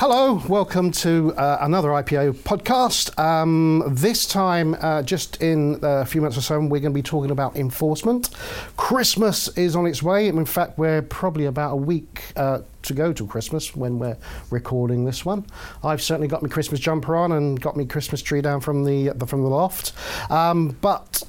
Hello, welcome to uh, another IPO podcast. Um, this time, uh, just in a few minutes or so, we're going to be talking about enforcement. Christmas is on its way. In fact, we're probably about a week uh, to go to Christmas when we're recording this one. I've certainly got my Christmas jumper on and got my Christmas tree down from the, the from the loft. Um, but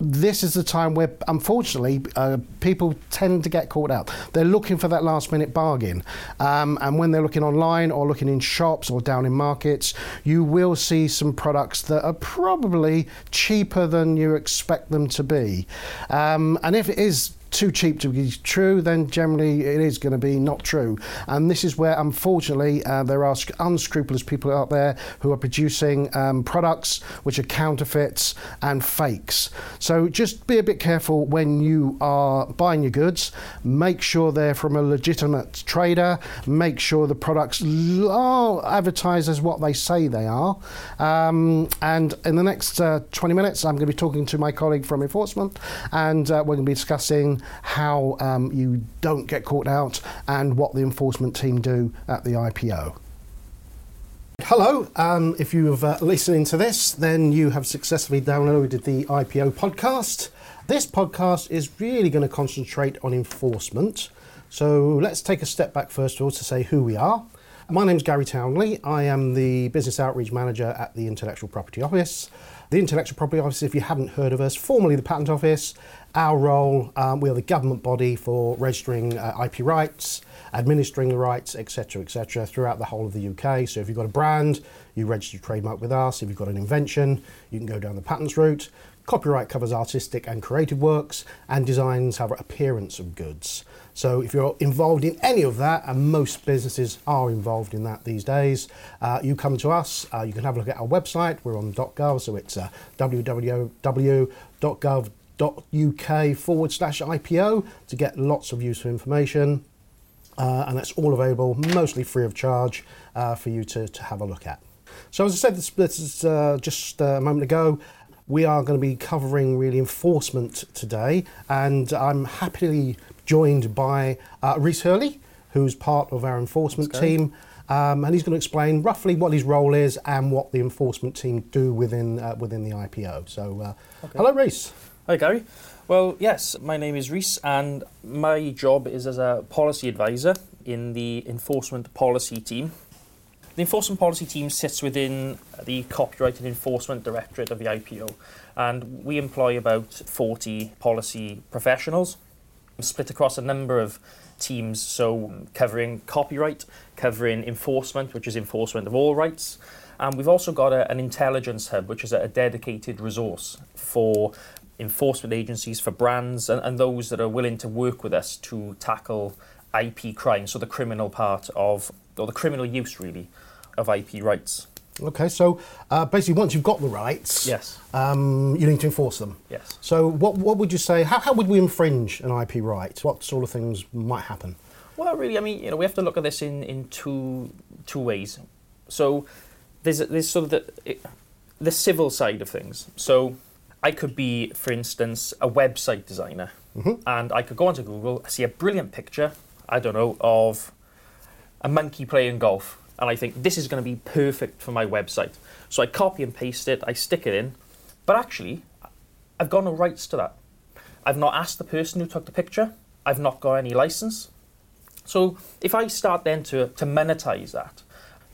this is the time where, unfortunately, uh, people tend to get caught out. They're looking for that last minute bargain. Um, and when they're looking online or looking in shops or down in markets, you will see some products that are probably cheaper than you expect them to be. Um, and if it is too cheap to be true, then generally it is going to be not true. And this is where, unfortunately, uh, there are unscrupulous people out there who are producing um, products which are counterfeits and fakes. So just be a bit careful when you are buying your goods. Make sure they're from a legitimate trader. Make sure the products are advertised as what they say they are. Um, and in the next uh, 20 minutes, I'm going to be talking to my colleague from enforcement, and uh, we're going to be discussing how um, you don't get caught out, and what the enforcement team do at the IPO. Hello, um, if you've uh, to this, then you have successfully downloaded the IPO podcast. This podcast is really going to concentrate on enforcement. So let's take a step back first of all to say who we are. My name is Gary Townley. I am the Business Outreach Manager at the Intellectual Property Office. The Intellectual Property Office, if you haven't heard of us, formerly the Patent Office, our role, um, we are the government body for registering uh, IP rights, administering the rights, etc., etc., throughout the whole of the UK. So if you've got a brand, you register your trademark with us. If you've got an invention, you can go down the patents route. Copyright covers artistic and creative works, and designs have appearance of goods. So if you're involved in any of that, and most businesses are involved in that these days, uh, you come to us. Uh, you can have a look at our website. We're on .gov, so it's uh, www.gov.gov uk forward slash IPO to get lots of useful information. Uh, and that's all available, mostly free of charge, uh, for you to, to have a look at. So, as I said, this, this is uh, just a moment ago. We are going to be covering really enforcement today, and I'm happily joined by uh, Reese Hurley, who's part of our enforcement team. Um, and he's going to explain roughly what his role is and what the enforcement team do within uh, within the IPO. So, uh, okay. hello, Reese. Hi, Gary. Well, yes, my name is Reese, and my job is as a policy advisor in the enforcement policy team. The enforcement policy team sits within the Copyright and Enforcement Directorate of the IPO, and we employ about 40 policy professionals split across a number of teams, so covering copyright, covering enforcement, which is enforcement of all rights. And we've also got a, an intelligence hub, which is a, a dedicated resource for enforcement agencies, for brands, and, and those that are willing to work with us to tackle IP crime, so the criminal part of, or the criminal use really, of IP rights. Okay, so uh, basically, once you've got the rights, yes, um, you need to enforce them. Yes. So, what what would you say? How, how would we infringe an IP right? What sort of things might happen? Well, really, I mean, you know, we have to look at this in, in two two ways. So, there's there's sort of the the civil side of things. So, I could be, for instance, a website designer, mm-hmm. and I could go onto Google, see a brilliant picture, I don't know, of a monkey playing golf, and I think this is going to be perfect for my website. So I copy and paste it, I stick it in, but actually, I've got no rights to that. I've not asked the person who took the picture, I've not got any license. So if I start then to, to monetize that,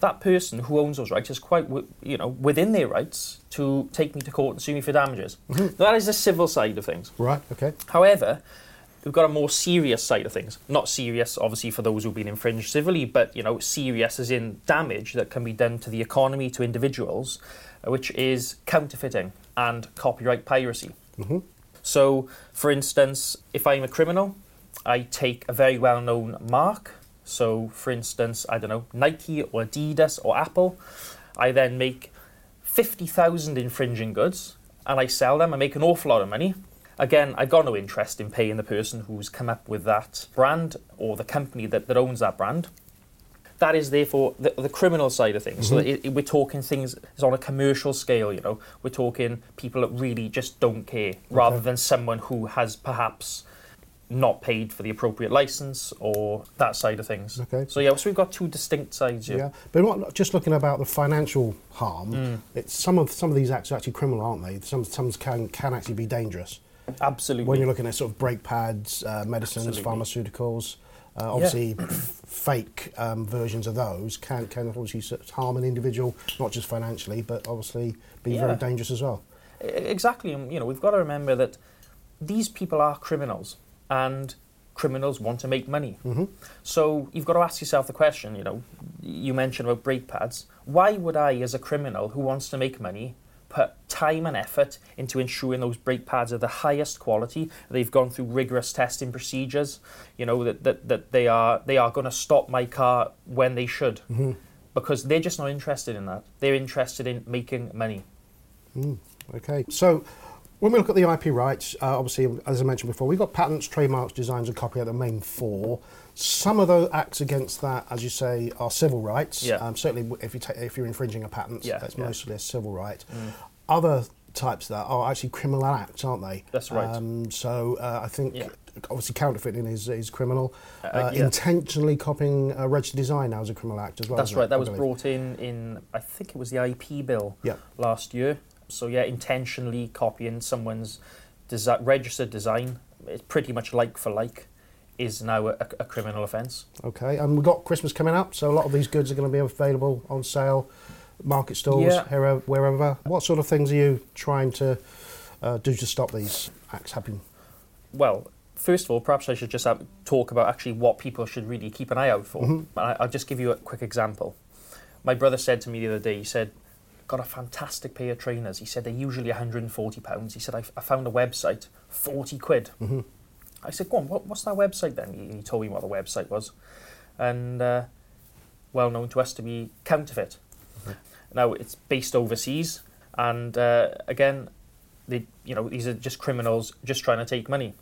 that person who owns those rights is quite, you know, within their rights to take me to court and sue me for damages. Mm-hmm. That is the civil side of things. Right. Okay. However, we've got a more serious side of things. Not serious, obviously, for those who've been infringed civilly, but you know, serious as in damage that can be done to the economy, to individuals, uh, which is counterfeiting and copyright piracy. Mm-hmm. So, for instance, if I'm a criminal, I take a very well-known mark so, for instance, I don't know, Nike or Adidas or Apple. I then make 50,000 infringing goods and I sell them. I make an awful lot of money. Again, I've got no interest in paying the person who's come up with that brand or the company that, that owns that brand. That is therefore the, the criminal side of things. Mm-hmm. So it, it, we're talking things it's on a commercial scale. You know, we're talking people that really just don't care, okay. rather than someone who has perhaps not paid for the appropriate license or that side of things. Okay. So yeah, so we've got two distinct sides here. Yeah, but not just looking about the financial harm. Mm. It's some of some of these acts are actually criminal, aren't they? Some some can can actually be dangerous. Absolutely. When you're looking at sort of brake pads, uh, medicines, Absolutely. pharmaceuticals, uh, obviously f- fake um, versions of those can can obviously harm an individual, not just financially, but obviously be Yeah. very dangerous as well. Exactly. And, you know, we've got to remember that these people are criminals and criminals want to make money. hmm So you've got to ask yourself the question, you know, you mentioned about brake pads. Why would I, as a criminal who wants to make money, put time and effort into ensuring those brake pads are the highest quality, they've gone through rigorous testing procedures, you know, that, that, that they are they are going to stop my car when they should. hmm Because they're just not interested in that. They're interested in making money. Mm, okay, so when we look at the IP rights, uh, obviously, as I mentioned before, we've got patents, trademarks, designs, and copyright, the main four. Some of those acts against that, as you say, are civil rights. Yeah. Um, certainly, if you ta- if you're infringing a patent, Yeah, that's yeah. mostly a civil right. Mm. Other types of that are actually criminal acts, aren't they? That's right. Um, so uh, I think Yeah. obviously counterfeiting is is criminal. Uh, Uh, yeah. Intentionally copying a registered design now is a criminal act as well. That's isn't it, right. That I was believe? brought in in I think it was the IP bill Yeah. last year. So yeah, intentionally copying someone's desi- registered design, it's pretty much like for like, is now a, a criminal offence. Okay, and we've got Christmas coming up, so a lot of these goods are going to be available on sale, market stalls, Yeah. here, wherever. What sort of things are you trying to uh, do to stop these acts happening? Well, first of all, perhaps I should just have, talk about actually what people should really keep an eye out for. Mhm. I, I'll just give you a quick example. My brother said to me the other day, he said, got a fantastic pair of trainers. He said they're usually £140. He said, I, I found a website, 40 quid. hmm I said, go on, what, what's that website then? He, he told me what the website was. And uh, well known to us to be counterfeit. Mhm. Now, it's based overseas. And uh, again, they, you know, these are just criminals just trying to take money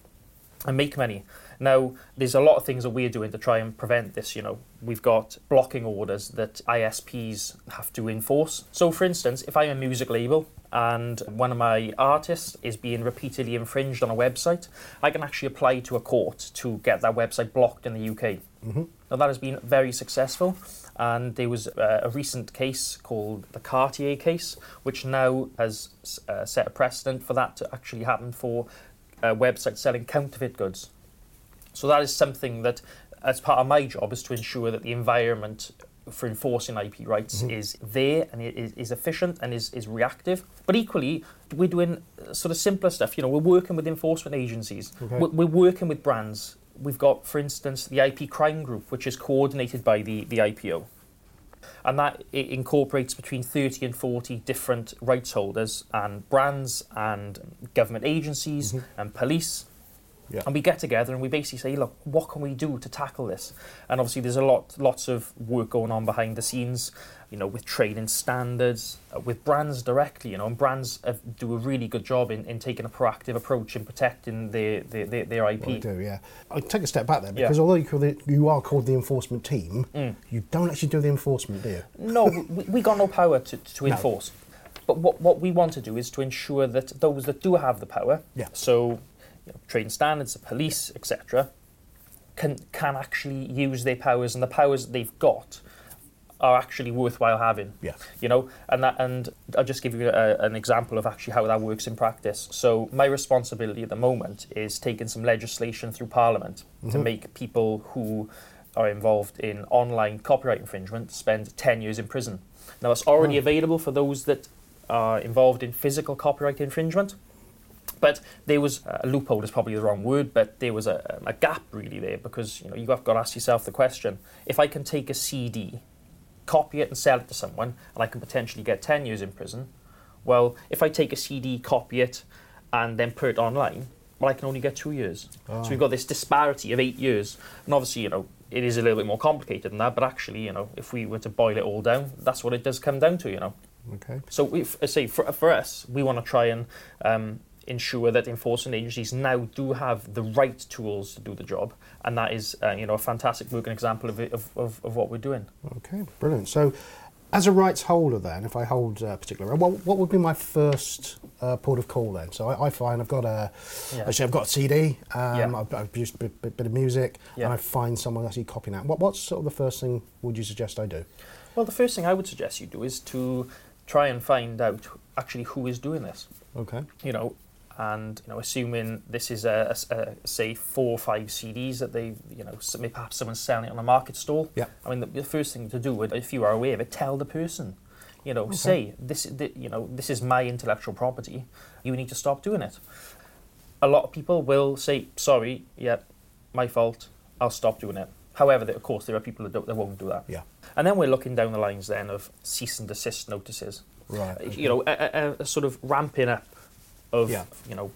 and make money. Now, there's a lot of things that we're doing to try and prevent this. You know, we've got blocking orders that ISPs have to enforce. So, for instance, if I'm a music label and one of my artists is being repeatedly infringed on a website, I can actually apply to a court to get that website blocked in the UK. hmm Now, that has been very successful. And there was uh, a recent case called the Cartier case, which now has uh, set a precedent for that to actually happen for uh, websites selling counterfeit goods. So that is something that, as part of my job, is to ensure that the environment for enforcing IP rights Mhm. is there and it is, is efficient and is, is reactive. But equally, we're doing sort of simpler stuff. You know, we're working with enforcement agencies. Okay. We're, we're working with brands. We've got, for instance, the IP crime group, which is coordinated by the, the IPO. And that it incorporates between 30 and 40 different rights holders and brands and government agencies Mhm. and police. Yeah. And we get together and we basically say, look, what can we do to tackle this? And obviously, there's a lot, lots of work going on behind the scenes, you know, with trading standards, uh, with brands directly, you know, and brands do a really good job in, in taking a proactive approach in protecting their, their, their, their IP. Well, do, yeah. I'll take a step back there Yeah. because although you, call the, you are called the enforcement team, Mm. you don't actually do the enforcement, do you? No, we, we got no power to, to No. enforce. But what, what we want to do is to ensure that those that do have the power, Yeah. so you know, trading standards, the police, etc., can can actually use their powers, and the powers that they've got are actually worthwhile having. Yeah. You know, and that, and I'll just give you a, an example of actually how that works in practice. So my responsibility at the moment is taking some legislation through Parliament to Mhm. make people who are involved in online copyright infringement spend 10 years in prison. Now, it's already Oh. available for those that are involved in physical copyright infringement. But there was uh, a loophole is probably the wrong word, but there was a, a gap really there because you know you've got to ask yourself the question: if I can take a CD, copy it and sell it to someone, and I can potentially get ten years in prison, well, if I take a CD, copy it, and then put it online, well, I can only get two years. Oh. So ah. we've got this disparity of eight years, and obviously, you know, it is a little bit more complicated than that. But actually, you know, if we were to boil it all down, that's what it does come down to. You know. Okay. So, if, uh, say for, for us, we want to try and um, ensure that enforcement agencies now do have the right tools to do the job, and that is, uh, you know, a fantastic working example of, it, of, of, of what we're doing. Okay, brilliant. So, As a rights holder, then, if I hold a particular, what, what would be my first uh, port of call then? So I, I find I've got a, Yeah. actually I've got a CD, um, Yeah. I've, I've produced a bit, bit, bit of music, Yeah. and I find someone actually copying that. What, what's sort of the first thing would you suggest I do? Well, the first thing I would suggest you do is to try and find out actually who is doing this. Okay. You know, and you know, assuming this is a, a- a- say four or five CDs that they, you know, maybe perhaps someone's selling it on a market stall. Yeah. I mean, the, the first thing to do, would, if you are aware of it, tell the person. You know, Okay. say this. th- You know, this is my intellectual property. You need to stop doing it. A lot of people will say, "Sorry, yeah, my fault. I'll stop doing it." However, of course, there are people that, don't, that won't do that. Yeah. And then we're looking down the lines then of cease and desist notices. Right. Uh, You know, a, a, a sort of ramping up of Yeah. you know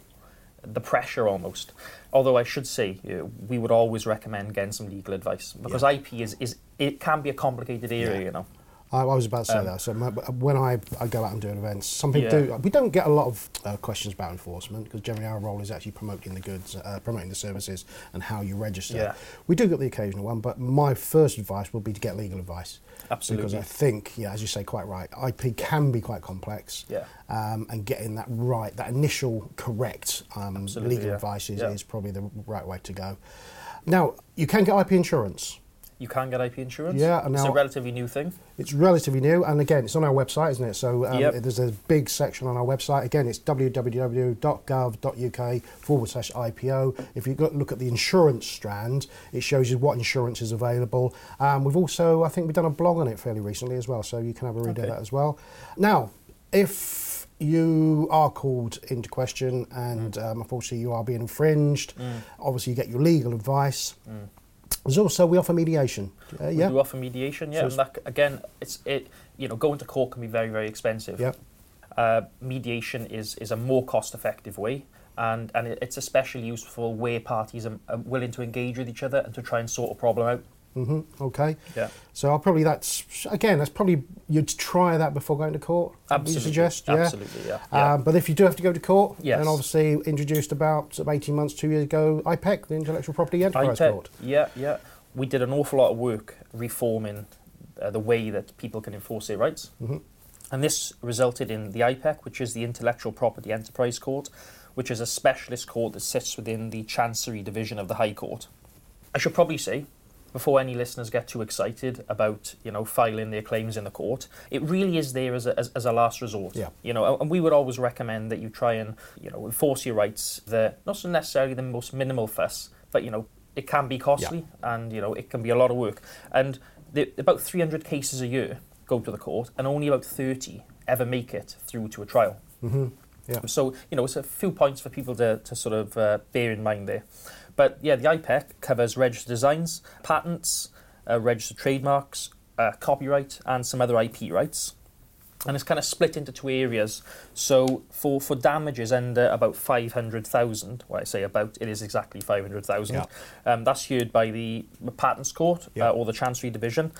the pressure almost. Although I should say uh, we would always recommend getting some legal advice because Yeah. IP is, is it can be a complicated area. Yeah. You know. I, I was about to say Um, that. So my, when I, I go out and do events, some people Yeah. do. We don't get a lot of uh, questions about enforcement because generally our role is actually promoting the goods, uh, promoting the services, and how you register. Yeah. We do get the occasional one, but my first advice would be to get legal advice. Absolutely. Because I think, yeah, as you say, quite right, IP can be quite complex. Yeah. Um, and getting that right, that initial correct um, legal yeah. advice is, is probably the right way to go. Now, you can get IP insurance. You can get IP insurance. Yeah, and it's a relatively new thing. It's relatively new, and again, it's on our website, isn't it? So um, Yep. there's a big section on our website. Again, it's www.gov.uk forward slash IPO. If you look at the insurance strand, it shows you what insurance is available. Um, we've also, I think, we've done a blog on it fairly recently as well, so you can have a read Okay. of that as well. Now, if you are called into question and Mm. um, unfortunately you are being infringed, obviously you get your legal advice. There's also we offer mediation. Uh, Mm. We do offer mediation. Yeah, So and that, again, it's it. You know, going to court can be very very expensive. Yeah. Uh, mediation is is a more cost effective way. And, and it's especially useful where parties are, are willing to engage with each other and to try and sort a problem out. Hmm Okay. Yeah. So I'll probably that's again that's probably you'd try that before going to court. would Absolutely. You suggest, yeah. Absolutely, yeah. yeah. Um, but if you do have to go to court, Yes. then obviously introduced about sort of 18 months, two years ago, IPEC, the Intellectual Property Enterprise ITEC, Court. Yeah, yeah. We did an awful lot of work reforming uh, the way that people can enforce their rights. Mhm. And this resulted in the IPEC, which is the Intellectual Property Enterprise Court, which is a specialist court that sits within the Chancery Division of the High Court. I should probably say, before any listeners get too excited about you know filing their claims in the court, it really is there as a, as, as a last resort. Yeah. You know, and we would always recommend that you try and you know enforce your rights. The not so necessarily the most minimal fuss, but you know it can be costly and you know it can be a lot of work. And the, about 300 cases a year go to the court, and only about 30 ever make it through to a trial. mm-hmm. Yeah. So, you know, it's a few points for people to, to sort of uh, bear in mind there. But yeah, the IPEC covers registered designs, patents, uh, registered trademarks, uh, copyright, and some other IP rights. And it's kind of split into two areas. So for, for damages under about 500,000, well, I say about, it is exactly 500,000, Yeah. um, that's heard by the Patents Court Yeah. uh, or the Chancery Division.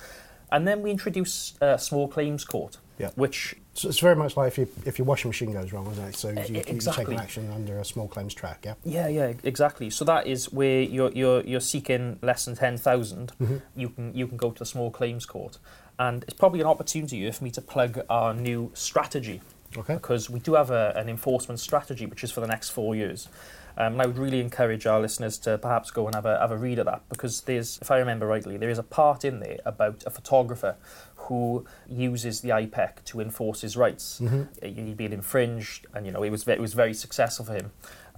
And then we introduce uh, Small Claims Court, Yeah. which So it's very much like if, you, if your washing machine goes wrong, isn't it? So you, you, take an action under a small claims track, yeah? Yeah, yeah, exactly. So that is where you're you're you're seeking less than ten mm-hmm. You can you can go to the small claims court, and it's probably an opportunity here for me to plug our new strategy Okay. because we do have a, an enforcement strategy which is for the next four years. Um, and I would really encourage our listeners to perhaps go and have a, have a read of that because there's, if I remember rightly, there is a part in there about a photographer who uses the IPEC to enforce his rights. Mm-hmm. Uh, He'd been infringed, and you know it was it was very successful for him.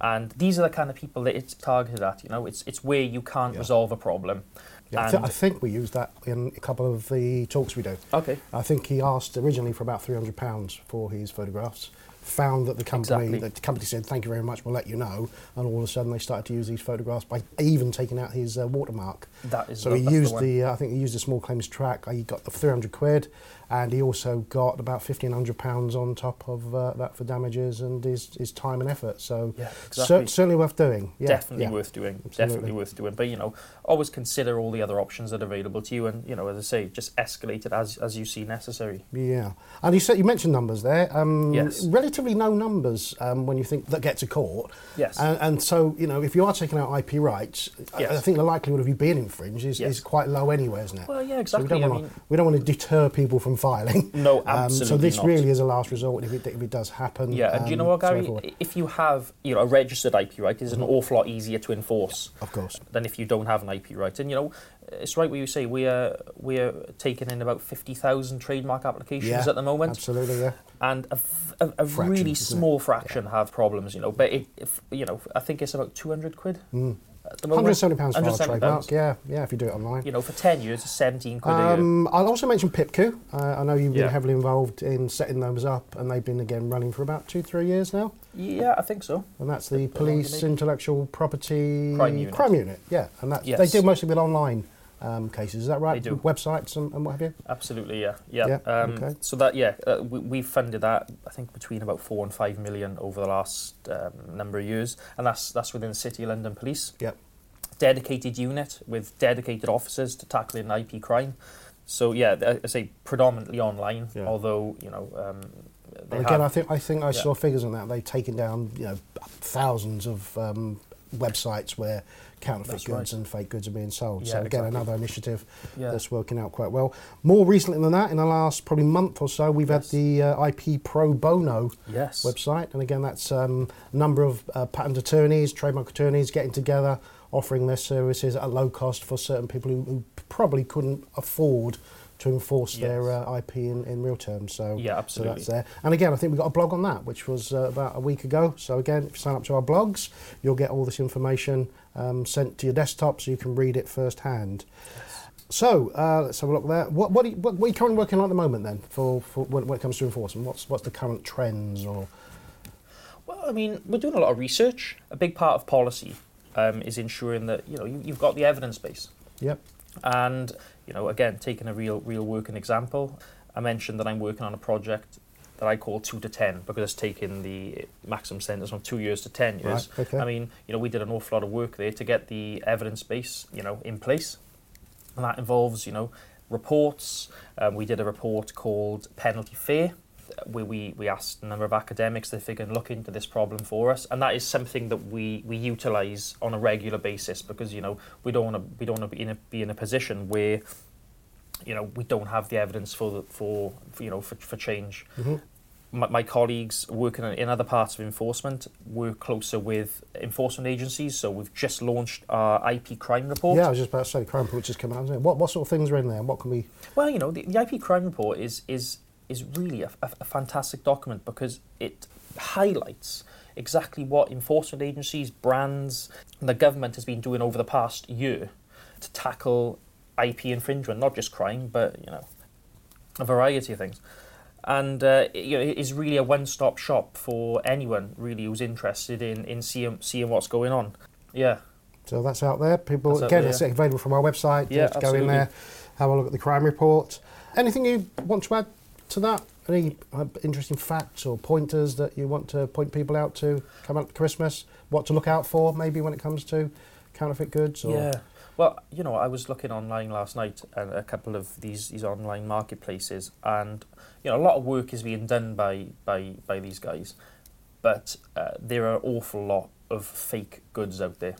And these are the kind of people that it's targeted at. You know, it's it's where you can't Yeah. resolve a problem. Yeah, I, And- I think we use that in a couple of the talks we do. Okay. I think he asked originally for about three hundred pounds for his photographs. Found that the company, Exactly. the company said, "Thank you very much, we'll let you know," and all of a sudden they started to use these photographs by even taking out his uh, watermark. That is So the, he used one. the, uh, I think he used the small claims track. He got the three hundred quid, and he also got about fifteen hundred pounds on top of uh, that for damages and his, his time and effort. So Yeah, cer- certainly worth doing. Yeah, definitely yeah. worth doing. Absolutely. Definitely worth doing. But you know, always consider all the other options that are available to you, and you know, as I say, just escalate it as as you see necessary. Yeah, and you said you mentioned numbers there. Um, Yes. Relatively no numbers um, when you think that get to court. Yes. And, and so, you know, if you are taking out IP rights, I- I think the likelihood of you being infringed is, Yes. is quite low anyway, isn't it? Well, yeah, So we exactly. don't want mean- we don't want to deter people from filing. No, absolutely. Um, so this not. really is a last resort if it, if it does happen. Yeah, and do you know um, what, Gary? If you have, you know, a registered IP right, it's an awful lot easier to enforce Of course. than if you don't have an IP right. And you know, it's right what you say. We are we are taking in about fifty thousand trademark applications Yeah, at the moment, Absolutely, yeah. and a, a- a really small fraction have problems. You know, but it, if, you know, I think it's about two hundred quid Mm. at the moment. £170 for our trademark, yeah, yeah, if you do it online. You know, for ten years, it's seventeen quid a year. Um, I'll also mention PIPCU. Uh, I know you've been Yeah. heavily involved in setting those up, and they've been again running for about two, three years now. Yeah, I think so. And that's the longer, Police. Intellectual Property Crime Unit. Crime Unit, yeah. And that's, they Yes. deal mostly with online um, cases. Is that right? They do. Websites and, and what have you. Absolutely, yeah, yeah. Yeah, um, okay. So that, yeah, uh, we, we've funded that. I think between about four and five million over the last um, number of years, and that's that's within City of London Police. Yep. Dedicated unit with dedicated officers to tackling IP crime. So yeah, I I say predominantly online, Yeah. although you know um, they again, have, I think I think I Yeah. saw figures on that. They've taken down you know thousands of um, websites where counterfeit That's goods right. and fake goods are being sold. Yeah, so again, exactly. another initiative yeah, that's working out quite well. More recently than that, in the last probably month or so, we've Yes. had the uh, IP Pro Bono yes, website, and again, that's um, a number of uh, patent attorneys, trademark attorneys getting together, offering their services at low cost for certain people who, who probably couldn't afford to enforce their uh, IP in, in real terms. So, Yeah, so absolutely. that's there. And again, I think we've got a blog on that, which was uh, about a week ago. So again, if you sign up to our blogs, you'll get all this information um, sent to your desktop, so you can read it firsthand. So uh, let's have a look there. What, what, are you, what, what are you currently working on at the moment then, for, for when, when it comes to enforcement? What's what's the current trends or Well, I mean, we're doing a lot of research. A big part of policy um, is ensuring that you know you, you've got the evidence base. Yep. And, you know, again, taking a real, real working example, I mentioned that I'm working on a project that I call two to ten because it's taken the maximum sentence from two years to ten years. Right, okay. I mean, you know, we did an awful lot of work there to get the evidence base, you know, in place, and that involves, you know, reports. Um, we did a report called Penalty Fair, where we, we asked a number of academics if they can look into this problem for us, and that is something that we, we utilise on a regular basis because you know we don't want to we don't want to be in a be in a position where you know we don't have the evidence for for, for you know for, for change. Mhm. My, my colleagues working in other parts of enforcement work closer with enforcement agencies. So we've just launched our IP crime report. Yeah, I was just about to say, crime report just coming out. What, what sort of things are in there? and What can we... Well, you know, the, the IP crime report is is is really a, a, a fantastic document because it highlights exactly what enforcement agencies, brands, and the government has been doing over the past year to tackle IP infringement, not just crime, but you know, a variety of things. And uh, it, you know, it is really a one-stop shop for anyone really who's interested in in seeing seeing what's going on. Yeah. So that's out there. People, That's again, there, it's yeah. available from our website. Yeah, Just go in there, have a look at the crime report. Anything you want to add to that? Any uh, interesting facts or pointers that you want to point people out to come up Christmas? What to look out for, maybe, when it comes to counterfeit goods? Or, Yeah. Well, you know, I was looking online last night at a couple of these these online marketplaces, and you know, a lot of work is being done by by by these guys, but uh, there are an awful lot of fake goods out there.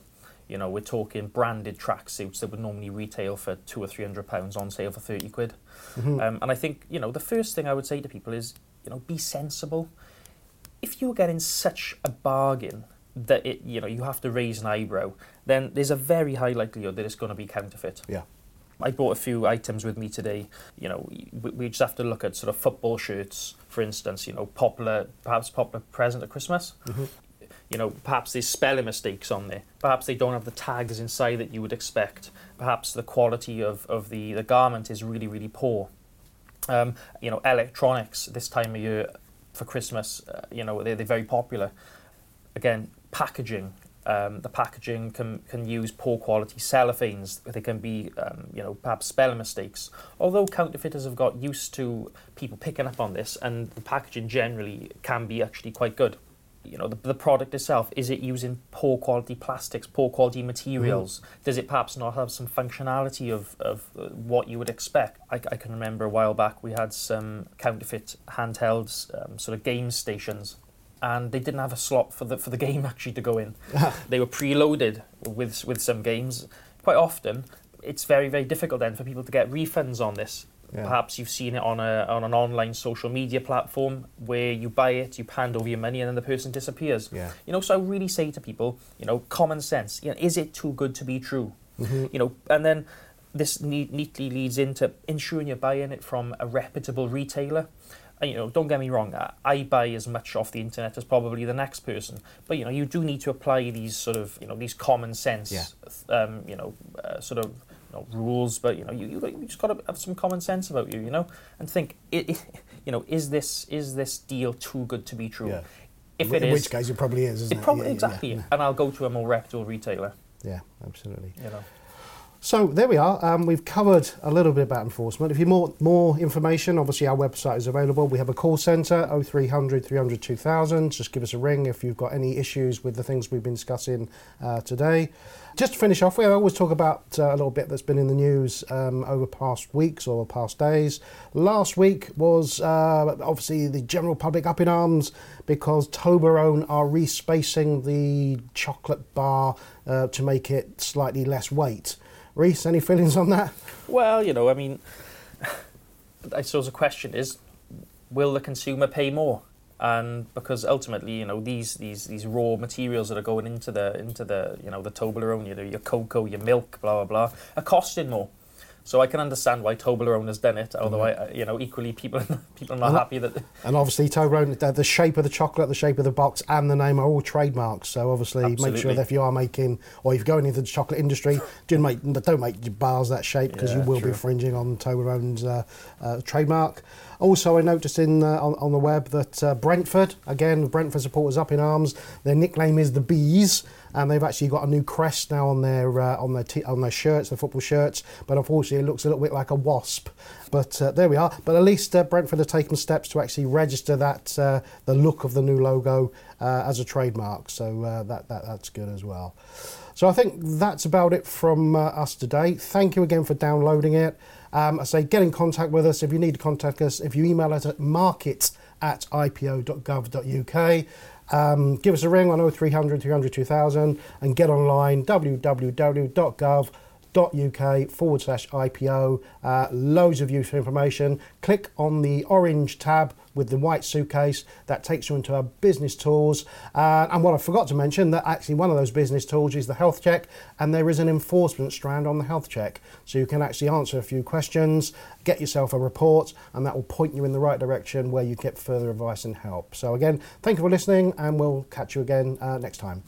You know, we're talking branded tracksuits that would normally retail for two or three hundred pounds on sale for thirty quid. Mhm. Um, and I think you know the first thing I would say to people is you know be sensible. If you're getting such a bargain that it you know you have to raise an eyebrow, then there's a very high likelihood that it's going to be counterfeit. Yeah. I brought a few items with me today. You know, we, we just have to look at sort of football shirts, for instance. You know, popular, perhaps popular present at Christmas. Mhm. You know, perhaps there's spelling mistakes on there. Perhaps they don't have the tags inside that you would expect. Perhaps the quality of, of the, the garment is really, really poor. Um, you know, electronics this time of year for Christmas, uh, you know, they're, they're very popular. Again, packaging. Um, the packaging can, can use poor quality cellophanes. They can be, um, you know, perhaps spelling mistakes. Although counterfeiters have got used to people picking up on this, and the packaging generally can be actually quite good. You know, the, the product itself, is it using poor quality plastics, poor quality materials? Does it perhaps not have some functionality of, of uh, what you would expect? I, I can remember a while back we had some counterfeit handhelds, um, sort of game stations and they didn't have a slot for the for the game actually to go in. they were preloaded with with some games. Quite often, it's very very difficult then for people to get refunds on this. Yeah. Perhaps you've seen it on a on an online social media platform where you buy it, you hand over your money, and then the person disappears. Yeah. You know, so I really say to people, you know, common sense. You know, is it too good to be true? Mm-hmm. You know, and then this neat, neatly leads into ensuring you're buying it from a reputable retailer. And, you know, don't get me wrong, I- I buy as much off the internet as probably the next person. But you know, you do need to apply these sort of, you know, these common sense, Yeah. um, you know, uh, sort of know, rules. But you know, you, you, you just got to have some common sense about you, you know, and think, i i you know, is this is this deal too good to be true? Yeah. If in it is, which case it probably is, isn't it? it probably yeah, exactly, Yeah, and I'll go to a more reputable retailer. yeah, absolutely. You know. So there we are. Um, we've covered a little bit about enforcement. If you want more information, obviously our website is available. We have a call centre 0300 300 2000. Just give us a ring if you've got any issues with the things we've been discussing uh, today. Just to finish off, we always talk about uh, a little bit that's been in the news um, over past weeks or past days. Last week was uh, obviously the general public up in arms because Toblerone are respacing the chocolate bar uh, to make it slightly less weight. Reese, any feelings on that? Well, you know, I mean, I suppose the question is, will the consumer pay more? And because ultimately, you know, these these these raw materials that are going into the into the you know the Toblerone, you know, your cocoa, your milk, blah blah blah, are costing more. So I can understand why Toblerone has done it. Although I, I- you know, equally people people are not And- happy that And obviously, Toblerone, the, shape of the chocolate, the shape of the box, and the name are all trademarks. So obviously, make sure that if you are making, or if you're going into the chocolate industry, do make don't make your bars that shape because you Yeah, will be true. infringing on Toblerone's uh, uh, trademark. Also, I noticed in uh, on, on the web that uh, Brentford, again, Brentford supporters up in arms. Their nickname is the Bees, and they've actually got a new crest now on their uh, on their t- on their shirts, their football shirts. But unfortunately, it looks a little bit like a wasp. But uh, there we are. But at least uh, Brentford have taken steps to actually register that uh, the look of the new logo uh, as a trademark. So uh, that, that that's good as well. So I think that's about it from us today. Thank you again for downloading it. Um, I say get in contact with us if you need to contact us. If you email us at market at ipo.gov.uk. Um, give us a ring on 0300 300 2000 and get online www.gov.uk forward slash IPO. Uh, loads of useful information. Click on the orange tab with the white suitcase that takes you into our business tools. Uh, and what I forgot to mention that actually one of those business tools is the health check, and there is an enforcement strand on the health check, so you can actually answer a few questions, get yourself a report, and that will point you in the right direction where you get further advice and help. So again, thank you for listening, and we'll catch you again uh, next time.